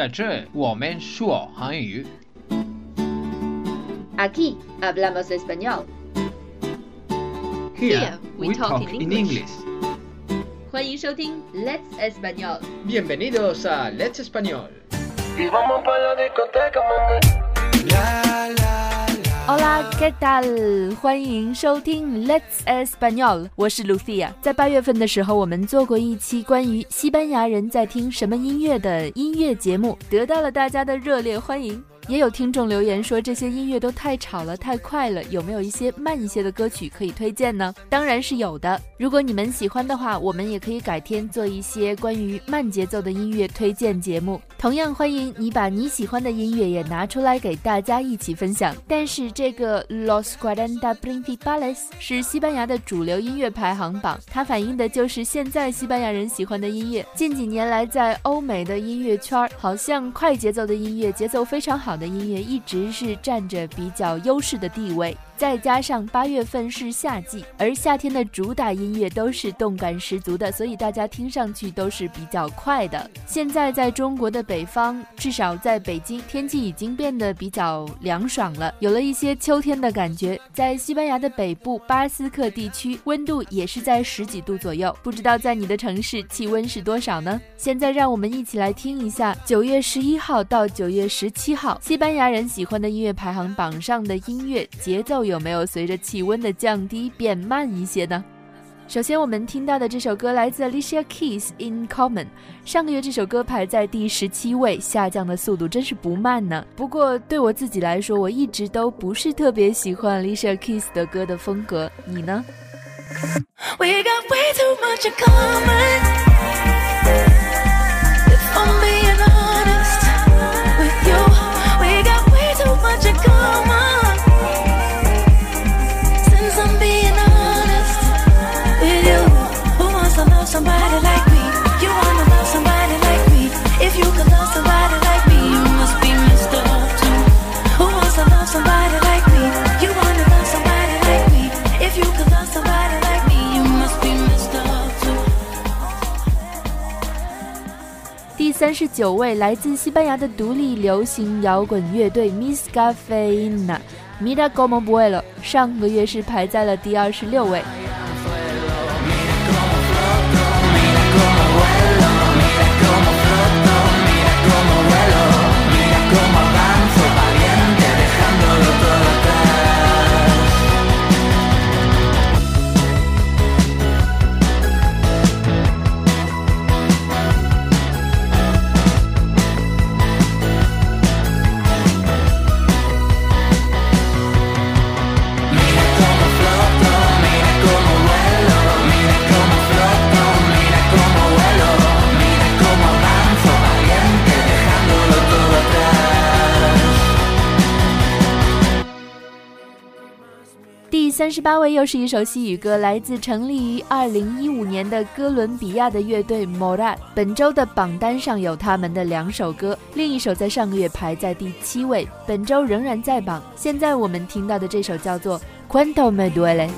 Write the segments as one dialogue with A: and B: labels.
A: 在这我们说韩语。
B: Aquí hablamos español。
A: Here we talk in English.
B: 欢迎收听 Let's Español。
C: Bienvenidos a Let's Español.
D: Y vamos pa' la discoteca, mami.
E: Hola, ¿qué tal？欢迎收听 Let's Español，我是 Lucia。在八月份的时候，我们做过一期关于西班牙人在听什么音乐的音乐节目，得到了大家的热烈欢迎。也有听众留言说这些音乐都太吵了，太快了，有没有一些慢一些的歌曲可以推荐呢？当然是有的。如果你们喜欢的话，我们也可以改天做一些关于慢节奏的音乐推荐节目。同样欢迎你把你喜欢的音乐也拿出来给大家一起分享。但是这个 Los Cuarenta Principales 是西班牙的主流音乐排行榜，它反映的就是现在西班牙人喜欢的音乐。近几年来，在欧美的音乐圈，好像快节奏的音乐、节奏非常好的音乐一直是占着比较优势的地位。再加上八月份是夏季，而夏天的主打音乐都是动感十足的，所以大家听上去都是比较快的。现在在中国的北方，至少在北京，天气已经变得比较凉爽了，有了一些秋天的感觉。在西班牙的北部巴斯克地区，温度也是在十几度左右。不知道在你的城市气温是多少呢？现在让我们一起来听一下九月十一号到九月十七号西班牙人喜欢的音乐排行榜上的音乐节奏有没有随着气温的降低变慢一些呢？首先，我们听到的这首歌来自 Alicia Keys in Common。上个月这首歌排在第十七位，下降的速度真是不慢呢。不过对我自己来说，我一直都不是特别喜欢 Alicia Keys 的歌的风格，你呢
F: ？We got way too much common.
E: 是九位，来自西班牙的独立流行摇滚乐队 Miss Cafeina。Mira como vuelo，上个月是排在了第二十六位。第三十八位又是一首西语歌，来自成立于二零一五年的哥伦比亚的乐队 Morat。本周的榜单上有他们的两首歌，另一首在上个月排在第七位，本周仍然在榜。现在我们听到的这首叫做《Cuánto me duele》。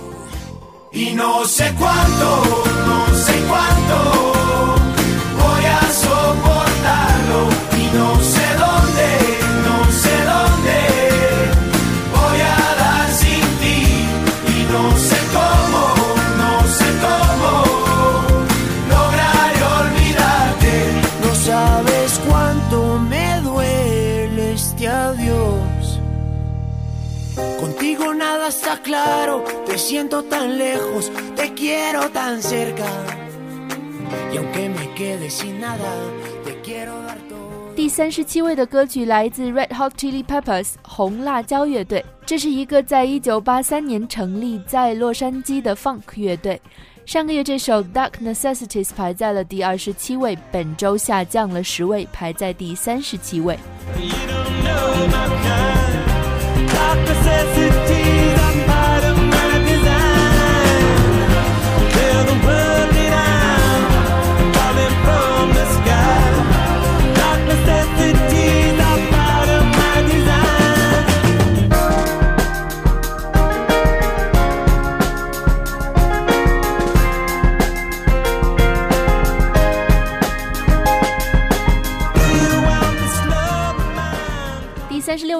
G: Nada está claro, te siento tan lejos, te quiero tan cerca. Y aunque me quede sin nada, te quiero dar todo.
E: 第三十七位的歌曲来自 Red Hot Chili Peppers 红辣椒乐队，这是一个在一九八三年成立在洛杉矶的 Funk 乐队。上个月这首《Dark Necessities》排在了第二十七位，本周下降了十位，排在第三十七位。
G: You don't know my kind. Dark necessities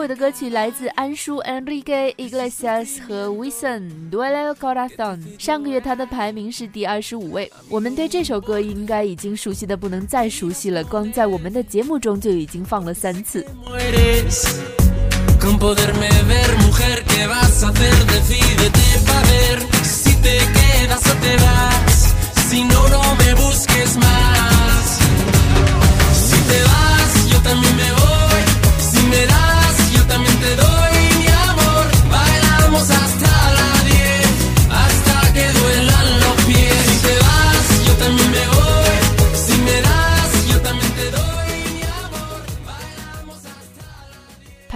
E: 三十六位的歌曲来自安叔 Enrique Iglesias 和 Wilson Duele Corazon。上个月他的排名是第二十五位。我们对这首歌应该已经熟悉的不能再熟悉了，光在我们的节目中就已经放了三次。
G: Te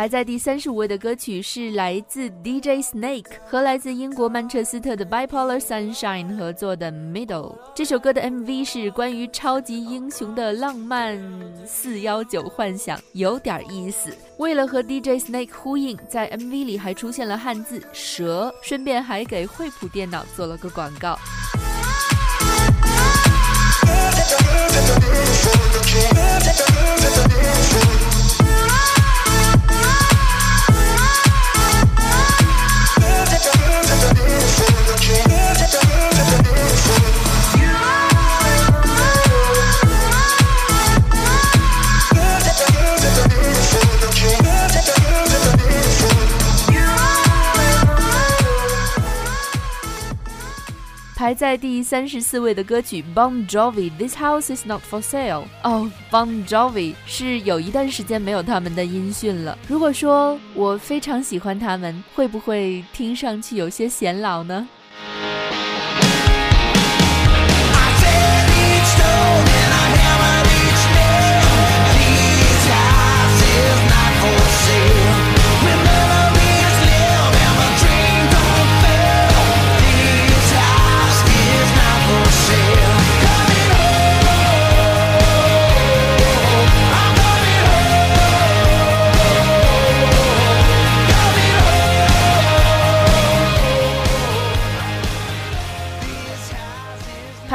E: 排在第三十五位的歌曲是来自 DJ Snake 和来自英国曼彻斯特的 Bipolar Sunshine 合作的 Middle。这首歌的 MV 是关于超级英雄的浪漫四幺九幻想，有点意思。为了和 DJ Snake 呼应，在 MV 里还出现了汉字“蛇”，顺便还给惠普电脑做了个广告。排在第三十四位的歌曲 Bon Jovi This House Is Not For Sale。哦、b o n Jovi 是有一段时间没有他们的音讯了。如果说我非常喜欢他们，会不会听上去有些显老呢？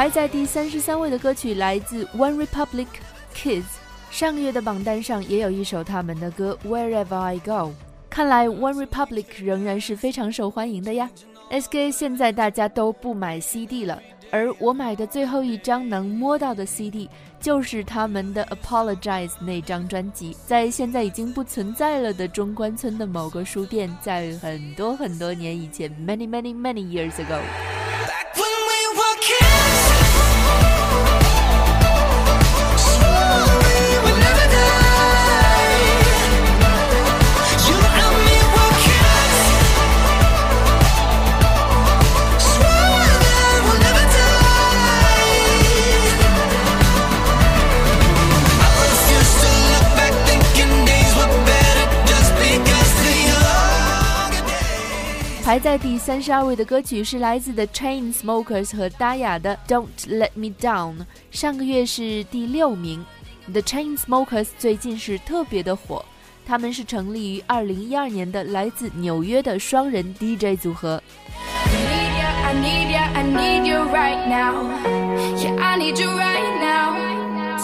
E: 排在第三十三位的歌曲来自 One Republic Kids。上个月的榜单上也有一首他们的歌 Wherever I Go。看来 One Republic 仍然是非常受欢迎的呀。SK 现在大家都不买 CD 了，而我买的最后一张能摸到的 CD 就是他们的 Apologize 那张专辑，在现在已经不存在了的中关村的某个书店，在很多很多年以前，many many many years ago。排在第三十二位的歌曲是来自 The Chainsmokers 和 Daya 的《Don't Let Me Down》，上个月是第六名。The Chainsmokers 最近是特别的火，他们是成立于二零一二年的来自纽约的双人 DJ 组合。
H: need ya, I need ya, I need you right now. Yeah, I need you right now.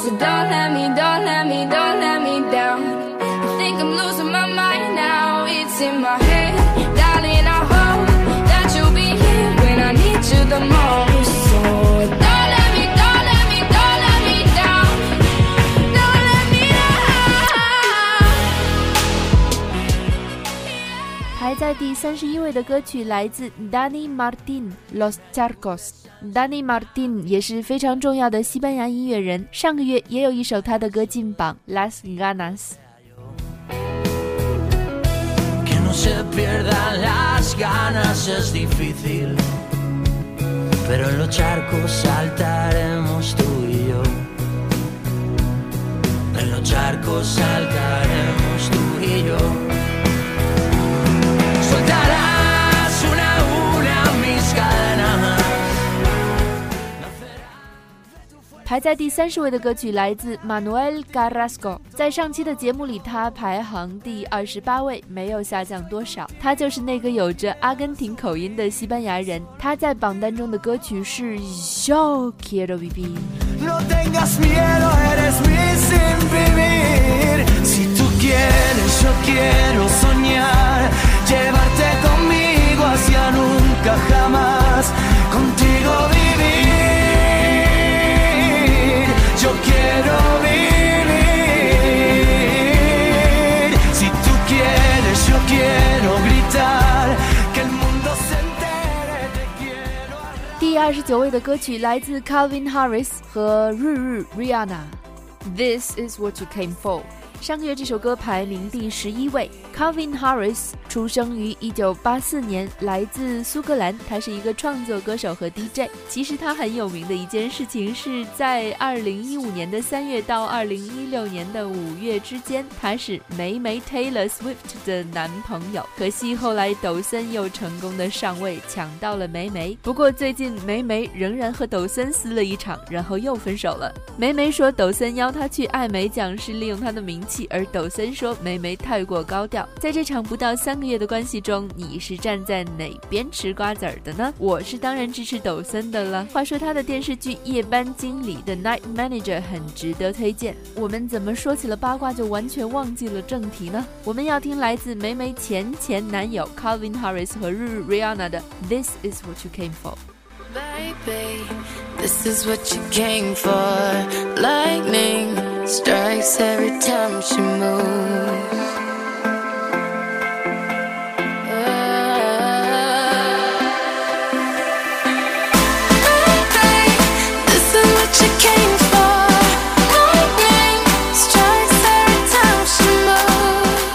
H: Don't let me, don't let me, don't let me down. I think I'm losing my mind now. It's in my head,
E: 排在第三十一位的歌曲来自 Dani Martin Los Charcos。Dani Martin 也是非常重要的西班牙音乐人，上个月也有一首他的歌进榜《Las Ganas》。
G: Pero en los charcos saltaremos tú y yo. En los charcos saltaremos tú y yo.
E: 排在第三十位的歌曲来自 Manuel Carrasco，在上期的节目里，他排行第二十八位，没有下降多少。他就是那个有着阿根廷口音的西班牙人。他在榜单中的歌曲是 Yo quiero vivir。第二十九位的歌曲来自 Calvin Harris 和日日 Rihanna。This is what you came for。 上个月这首歌排名第十一位。Calvin Harris 出生于一九八四年，来自苏格兰，他是一个创作歌手和 DJ。其实他很有名的一件事情是在二零一五年的三月到二零一六年的五月之间，他是梅梅 Taylor Swift 的男朋友。可惜后来抖森又成功的上位，抢到了梅梅。不过最近梅梅仍然和抖森撕了一场，然后又分手了。梅梅说抖森邀她去艾美奖是利用她的名而抖森说梅梅太过高调。在这场不到三个月的关系中，你是站在哪边吃瓜子儿的呢？我是当然支持抖森的了。话说他的电视剧《夜班经理》的 Night Manager 很值得推荐。我们怎么说起了八卦就完全忘记了正题呢？我们要听来自梅梅前前男友 Calvin Harris 和日日 Rihanna 的《This Is What You Came For》。
F: Baby, this is what you came for. Lightning strikes every time she moves. Baby, this is what you came for. Lightning strikes every time she moves.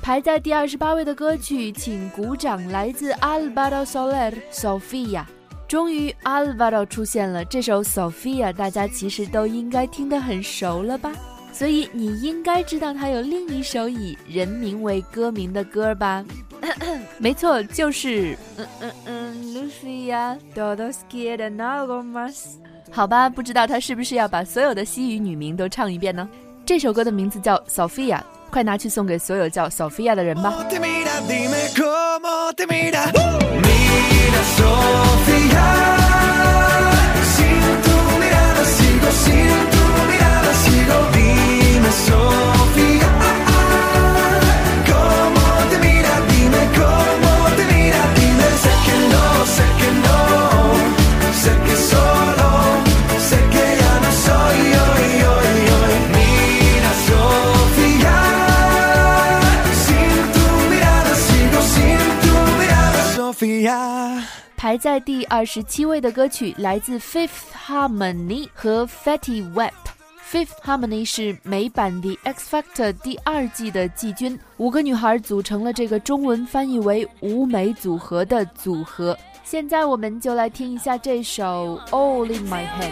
E: 排在第二十八位的歌曲，请鼓掌，来自 Alvaro Soler Sofia。终于，Alvaro 出现了，这首 Sofia 大家其实都应该听得很熟了吧？所以你应该知道他有另一首以人名为歌名的歌吧？没错，就是嗯嗯嗯，Lucia todos quieren algo más。好吧，不知道他是不是要把所有的西语女名都唱一遍呢？这首歌的名字叫 Sophia，快拿去送给所有叫小菲亚的人吧。在第二十七位的歌曲来自 Fifth Harmony 和 Fatty Wap。Fifth Harmony 是美版《The X Factor》第二季的季军，五个女孩组成了这个中文翻译为“舞美组合”的组合。现在我们就来听一下这首《All in My Head》。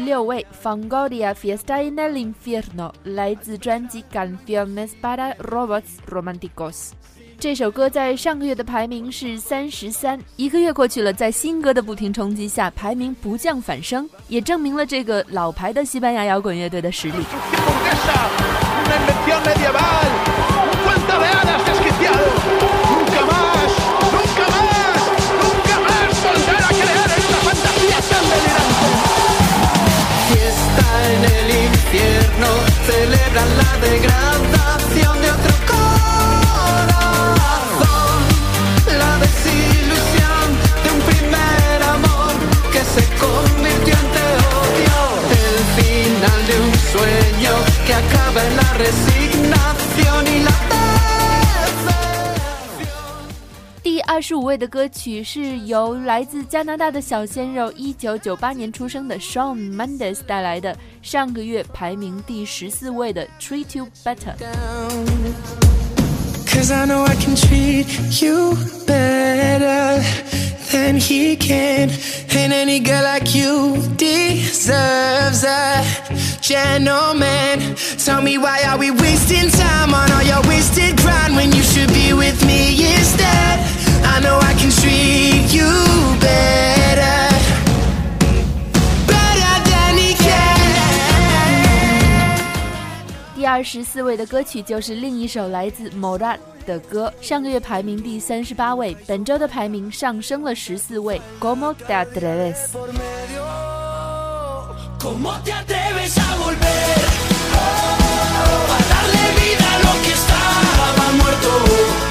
E: 六位，Fangoria Fiesta en el Infierno，来自专辑《Canciones para Robots Románticos》。这首歌在上个月的排名是三十三，一个月过去了，在新歌的不停冲击下，排名不降反升，也证明了这个老牌的西班牙摇滚乐队的实力。
G: Celebran la degradación de otro corazón. La desilusión de un primer amor que se convirtió en te odio. El final de un sueño que acaba en la resignación y la
E: 二十五位的歌曲是由来自加拿大的小鲜肉，一九九八年出生的 Shawn Mendes 带来的，上个月排名第十四位的《Treat You Better》。
G: Que
D: Cause I know I can treat you better than he can. And any girl like you deserves a gentleman. Tell me why are we wasting time on all your wasted grind when you should be with me instead? I know I can treat you better. Better than he can.
E: 第二十四位的歌曲就是另一首来自 Morat 的歌，上个月排名第三十八位，本周的排名上升了十四位。Como te
I: atreves？¿Cómo te atreves a volver? Oh, a darle vida a lo que estaba muerto.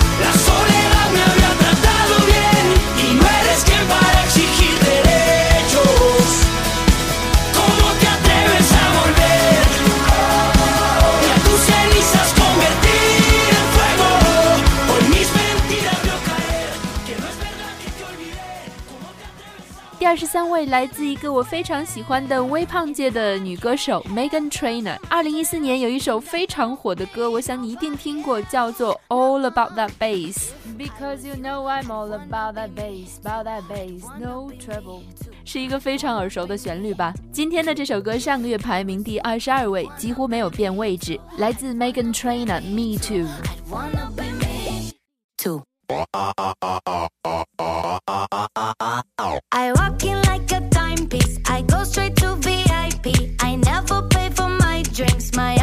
E: 第二十三位来自一个我非常喜欢的微胖界的女歌手 Megan Trainor。二零一四年有一首非常火的歌，我想你一定听过，叫做 All About That Bass。Because you know I'm all about that bass, about that bass, no trouble。是一个非常耳熟的旋律吧？今天的这首歌上个月排名第二十二位，几乎没有变位置，来自 Megan Trainor，《Me Too》。
F: I walk in like a timepiece. I go straight to VIP. I never pay for my drinks. My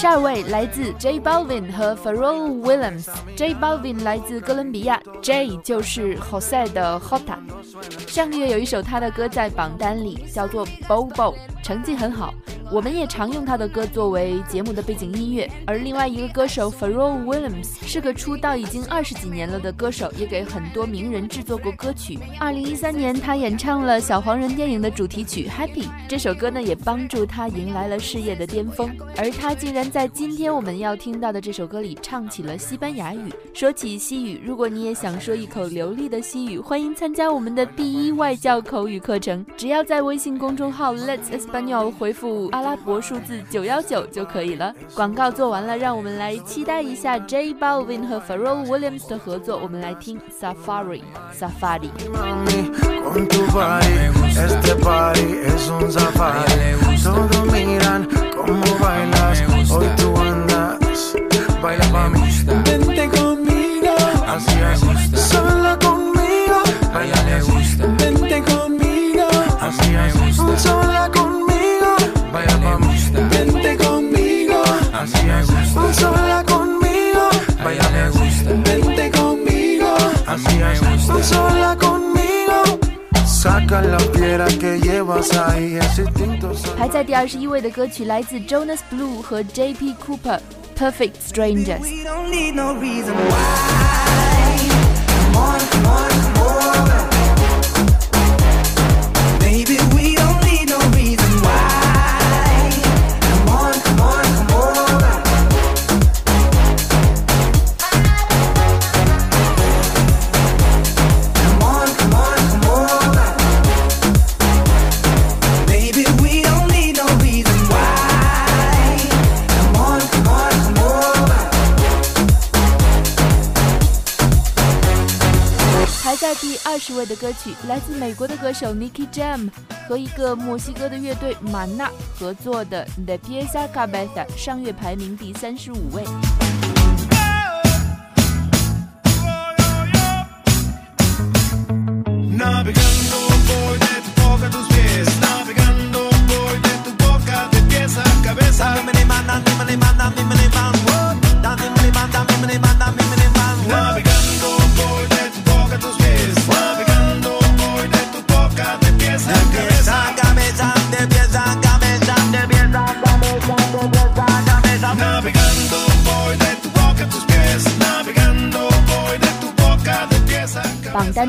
E: 十二位来自 J Balvin 和 f a r r e l l Williams。J Balvin 来自哥伦比亚，J 就是 Jose 的 Hota。上个月有一首他的歌在榜单里，叫做 Bobo，成绩很好。我们也常用他的歌作为节目的背景音乐。而另外一个歌手 Pharrell Williams 是个出道已经二十几年了的歌手，也给很多名人制作过歌曲。二零一三年，他演唱了小黄人电影的主题曲 Happy，这首歌呢也帮助他迎来了事业的巅峰。而他竟然在今天我们要听到的这首歌里唱起了西班牙语。说起西语，如果你也想说一口流利的西语，欢迎参加我们的第一外教口语课程。只要在微信公众号 Let's Espanol 回复阿拉伯数字九幺九就可以了。广告做完了，让我们来期待一下 J Balvin 和 Pharrell Williams 的合作。我们来听 Safari Safari。
D: Vente conmigo, así así, sola conmigo, que llevas ahí, ese instinto
E: 排在第二十一位的歌曲来自 Jonas Blue 和 J.P. Cooper，《Perfect Strangers》。位的歌曲来自美国的歌手 Nicky Jam 和一个墨西哥的乐队玛纳合作的《The Pieza Cabeza》，上月排名第三十五位。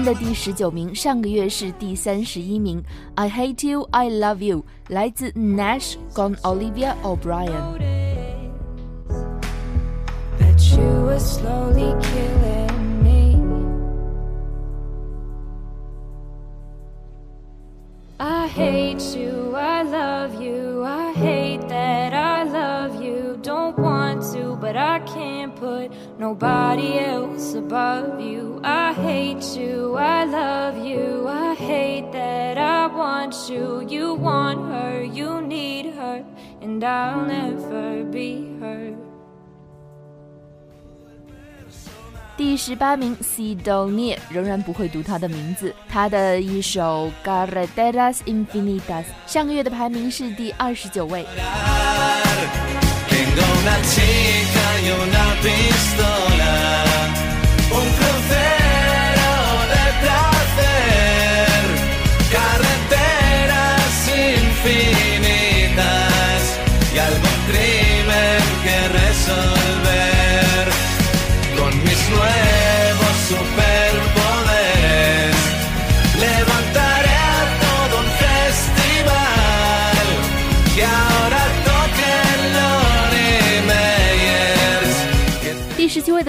E: 们的第十九名，上个月是第三十一名。I hate you, I love you，来自 Nash 跟 Olivia O'Brien。
H: I hate you. Nobody else above you. I hate you, I love you, I hate that I want you. You want her, you need her, and I'll never be her.
E: 第十八名 C Do Nie 仍然不会读他的名字，他的一首 Carreteras Infinitas 上个月的排名是第二十九位。
G: Tengo una chica y una pistola, un crucero de placer,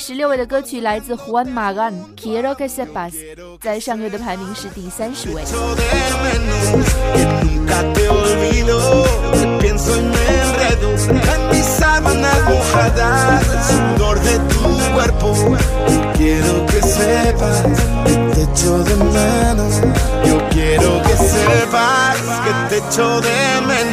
E: 十六位的歌曲来自 Juan Magán Quiero que sepas，在上个月的排名是第三十位。
A: del menú que nunca te olvido te pienso y me enredo en mis sábanas mojadas el sudor de tu cuerpo quiero que sepas que te echo de menos yo quiero que sepas que te echo de menos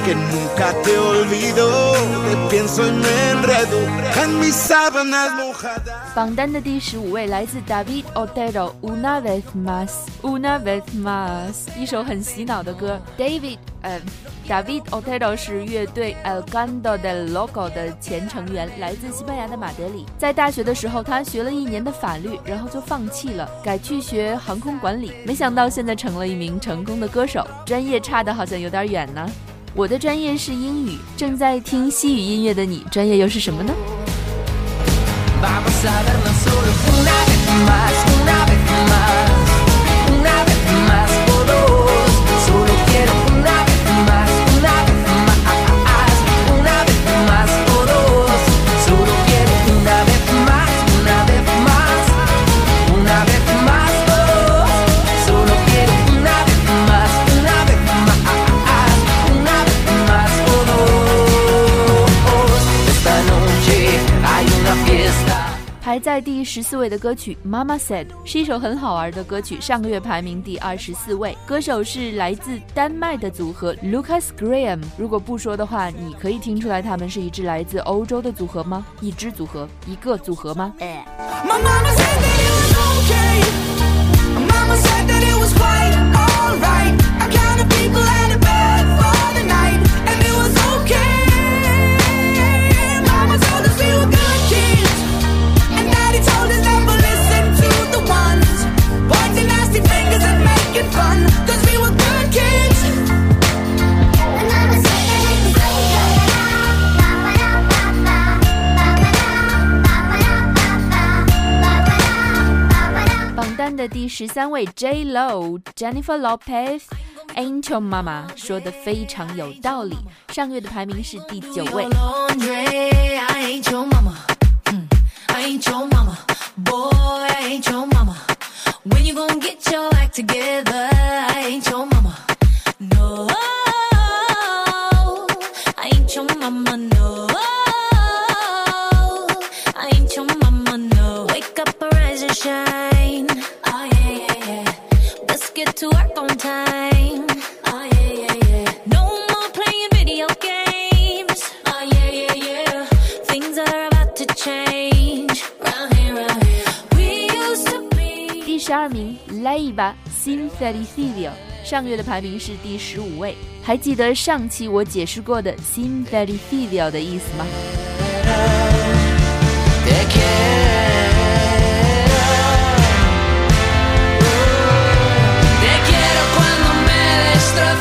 A: que nunca te olvido te pienso y me enredo en mis sábanas mojadas
E: 榜单的第十五位来自 David Otero Una vez más，Una vez más，一首很洗脑的歌。David， 呃，David Otero 是乐队 El Canto del Loco 的前成员，来自西班牙的马德里。在大学的时候，他学了一年的法律，然后就放弃了，改去学航空管理。没想到现在成了一名成功的歌手，专业差的好像有点远呢。我的专业是英语，正在听西语音乐的你，专业又是什么呢？在第十四位的歌曲《Mama Said》是一首很好玩的歌曲，上个月排名第二十四位，歌手是来自丹麦的组合 Lucas Graham。如果不说的话，你可以听出来他们是一支来自欧洲的组合吗？一支组合，一个组合吗？的第十三位 J Lo Jennifer Lopez。Angel Mama 说的非常有道理，上个月的排名是第九位。
F: Laundry, I ain't your mama. Mm, I ain't your mama. Boy, I ain't your mama. When you gonna get your act together? I ain't your mama. No, I ain't your mama. No, I ain't your mama. No, wake up, arise and shine. Get to work on time. Oh yeah, yeah, yeah. No more playing video games. Oh yeah, yeah, yeah. Things are about to change. Round here, round here. We used to be.
E: 第十二名 Leiva Sin Felicidio，上个月的排名是第十五位。还记得上期我解释过的 Sin Felicidio 的意思吗
J: ？te quiero. Me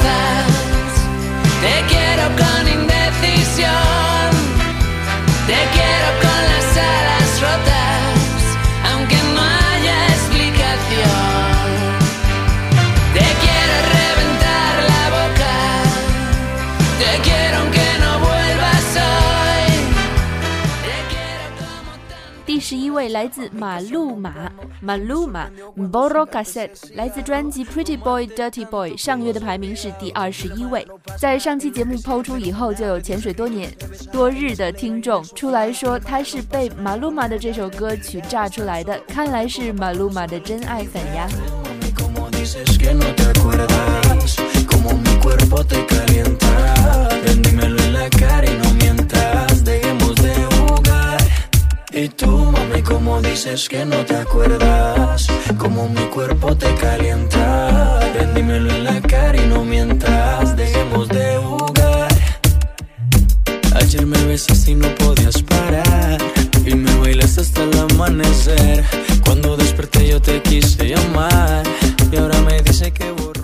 E: 第一位来自马路马，马路马 borocasset 来自专辑 Pretty Boy Dirty Boy，上月的排名是第二十一位。在上期节目抛出以后，就有潜水多年、多日的听众出来说他是被马路马的这首歌曲炸出来的，看来是马路马的真爱粉呀。
K: Y tú, mami, como dices que no te acuerdas, como mi cuerpo te calienta. Ven, dímelo en la cara y no mientas, dejemos de jugar. Ayer me besas y no podías parar Y me bailas hasta el amanecer Cuando desperté yo te quise llamar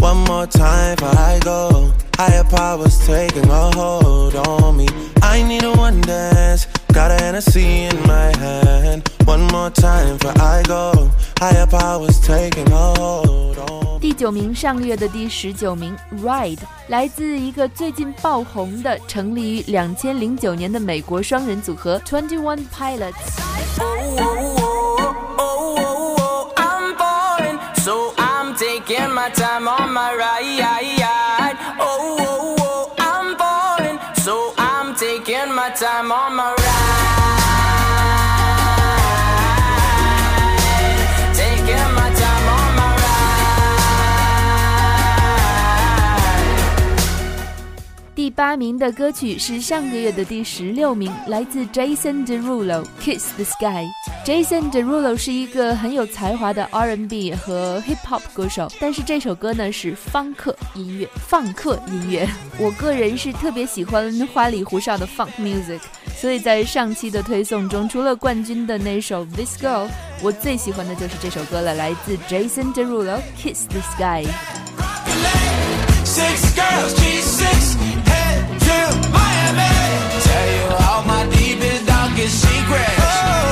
L: One more time before I go. Higher powers taking a hold on me. I need a one dance. Got a Hennessy in my hand. One more time before I go. Higher powers taking a hold on me.
E: 第九名，上个月的第十九名，Ride，来自一个最近爆红的、成立于两千零九年的美国双人组合 Twenty One Pilots。
J: I'm falling, so I'm taking my time on my ride. Oh, oh, oh, I'm falling, so I'm taking my time on my ride.
E: 八名的歌曲是上个月的第十六名，来自 Jason Derulo，《Kiss the Sky》。Jason Derulo 是一个很有才华的 R&B 和 Hip Hop 歌手，但是这首歌呢是方克音乐，放克音乐。我个人是特别喜欢花里胡哨的 Funk Music，所以在上期的推送中，除了冠军的那首《This Girl》，我最喜欢的就是这首歌了，来自 Jason Derulo，《Kiss the Sky》。
A: To Miami. Tell you all my deepest, darkest secrets. If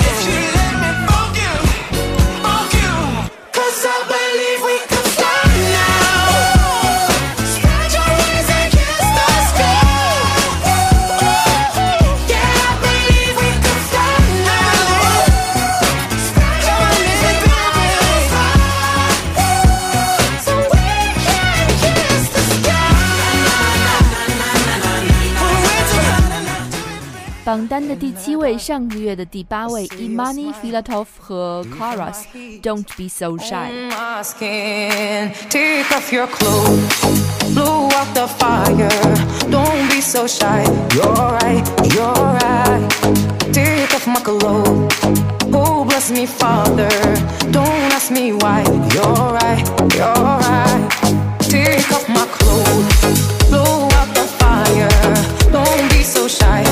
E: 榜单的第七位，上个月的第八位，Imani Filatov 和 Karas Don't Be So Shy。
M: my skin. Take off your clothes, blow out the fire. Don't be so shy. You're right, you're right. Take off my clothes. Oh, bless me, Father. Don't ask me why. You're right, you're right. Take off my clothes, blow out the fire. Don't be so shy.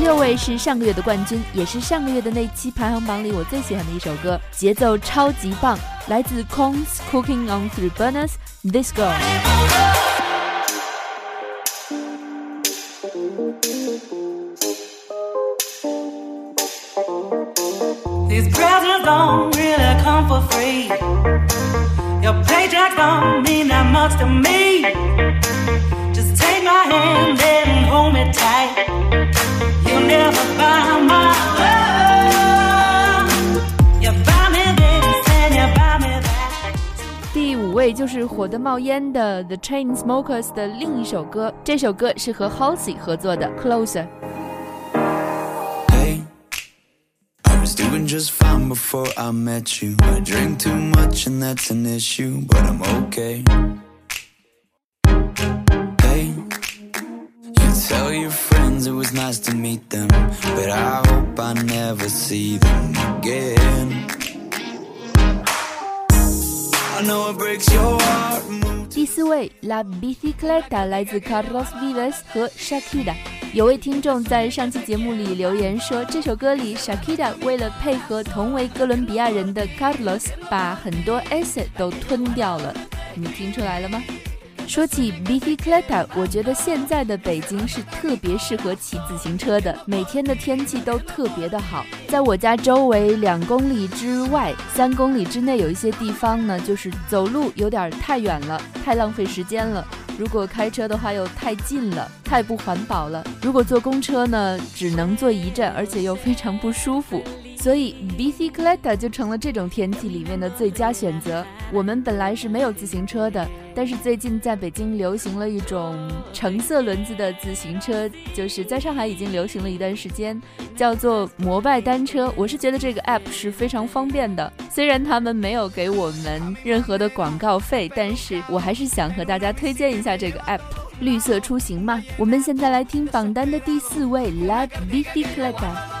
M: You're right.
E: 第六位是上个月的冠军，也是上个月的那期排行榜里我最喜欢的一首歌，节奏超级棒，来自 Combs Cooking on Three Burners This Girl。
N: These presents don't really come for free. Your paycheck don't mean that much to me.
E: 位就是火得冒烟的 The Chainsmokers 的另一首歌，这首歌是和 Halsey 合作的《Closer》。
K: Hey, I was
I: doing just fine before I met you. I drink too much and that's an issue, but I'm okay. Friends it was nice to meet them, but I hope I never see them again. I know it breaks your heart.
E: 第四位，La Bicicleta 来自 Carlos Vives 和 Shakira。有位听众在上期节目里留言说，这首歌里 Shakira 为了配合同为哥伦比亚人的 Carlos，把很多 s 都吞掉了。你听出来了吗？说起 bicicleta，我觉得现在的北京是特别适合骑自行车的，每天的天气都特别的好。在我家周围两公里之外、三公里之内有一些地方呢，就是走路有点太远了，太浪费时间了；如果开车的话又太近了，太不环保了；如果坐公车呢，只能坐一站，而且又非常不舒服。所以 bicicleta 就成了这种天气里面的最佳选择。我们本来是没有自行车的，但是最近在北京流行了一种橙色轮子的自行车，就是在上海已经流行了一段时间，叫做摩拜单车。我是觉得这个 app 是非常方便的，虽然他们没有给我们任何的广告费，但是我还是想和大家推荐一下这个 app。绿色出行嘛，我们现在来听榜单的第四位 La Bicicleta。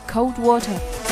E: Cold Water。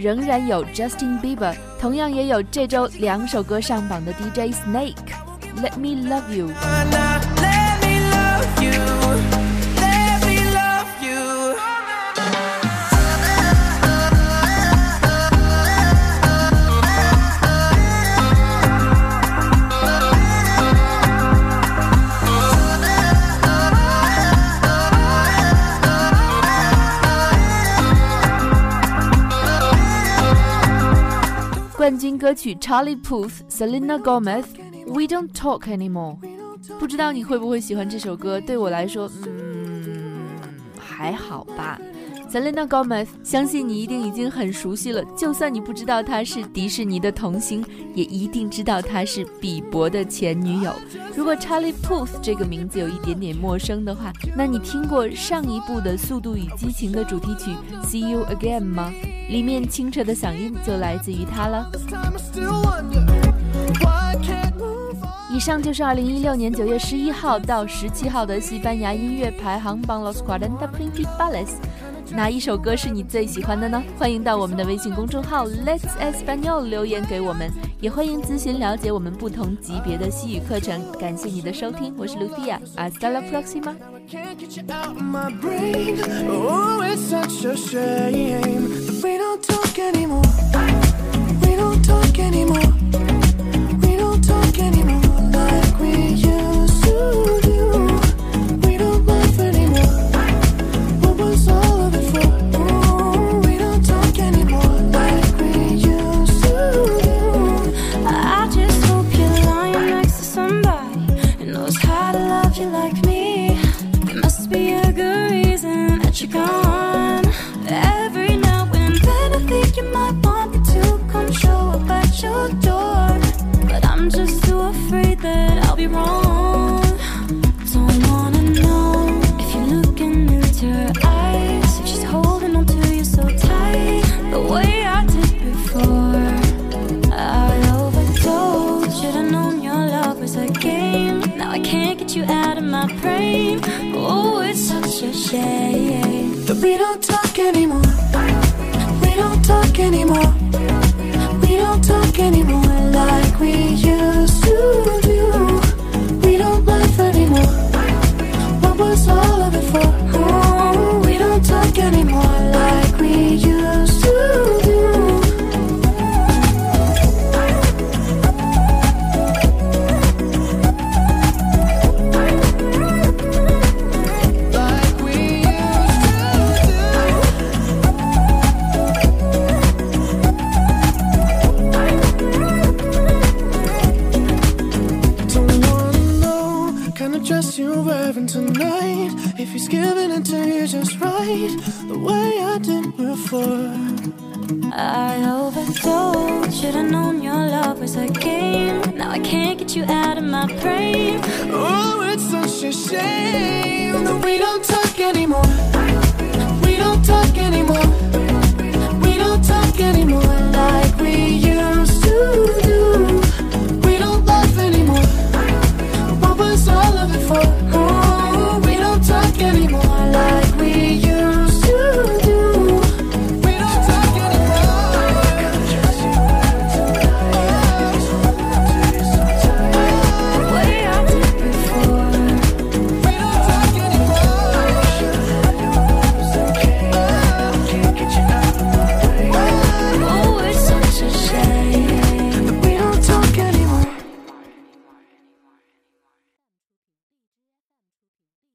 E: 仍然有 Justin Bieber，同样也有这周两首歌上榜的 DJ Snake。Let me love you。冠军歌曲 Charlie Puth、Selena Gomez We Don't Talk Anymore。不知道你会不会喜欢这首歌？对我来说，嗯，还好吧。Selena Gomez，相信你一定已经很熟悉了。就算你不知道她是迪士尼的童星，也一定知道她是比伯的前女友。如果 Charlie Puth 这个名字有一点点陌生的话，那你听过上一部的《速度与激情》的主题曲《See You Again》吗？里面清澈的嗓音就来自于她了。以上就是二零一六年九月十一号到十七号的西班牙音乐排行榜 Los Cuarenta Principales。哪一首歌是你最喜欢的呢？欢迎到我们的微信公众号 Let's Espanol 留言给我们，也欢迎咨询了解我们不同级别的西语课程。感谢你的收听，我是 Lucia，Hasta la próxima。
K: Can't get you to
O: love you like me. There must be a good reason that you're gone.
K: Anymore. Before.
O: I overdosed. Should've known your love was a game. Now I can't get you out of my brain.
K: Oh, it's such a shame that we don't talk anymore.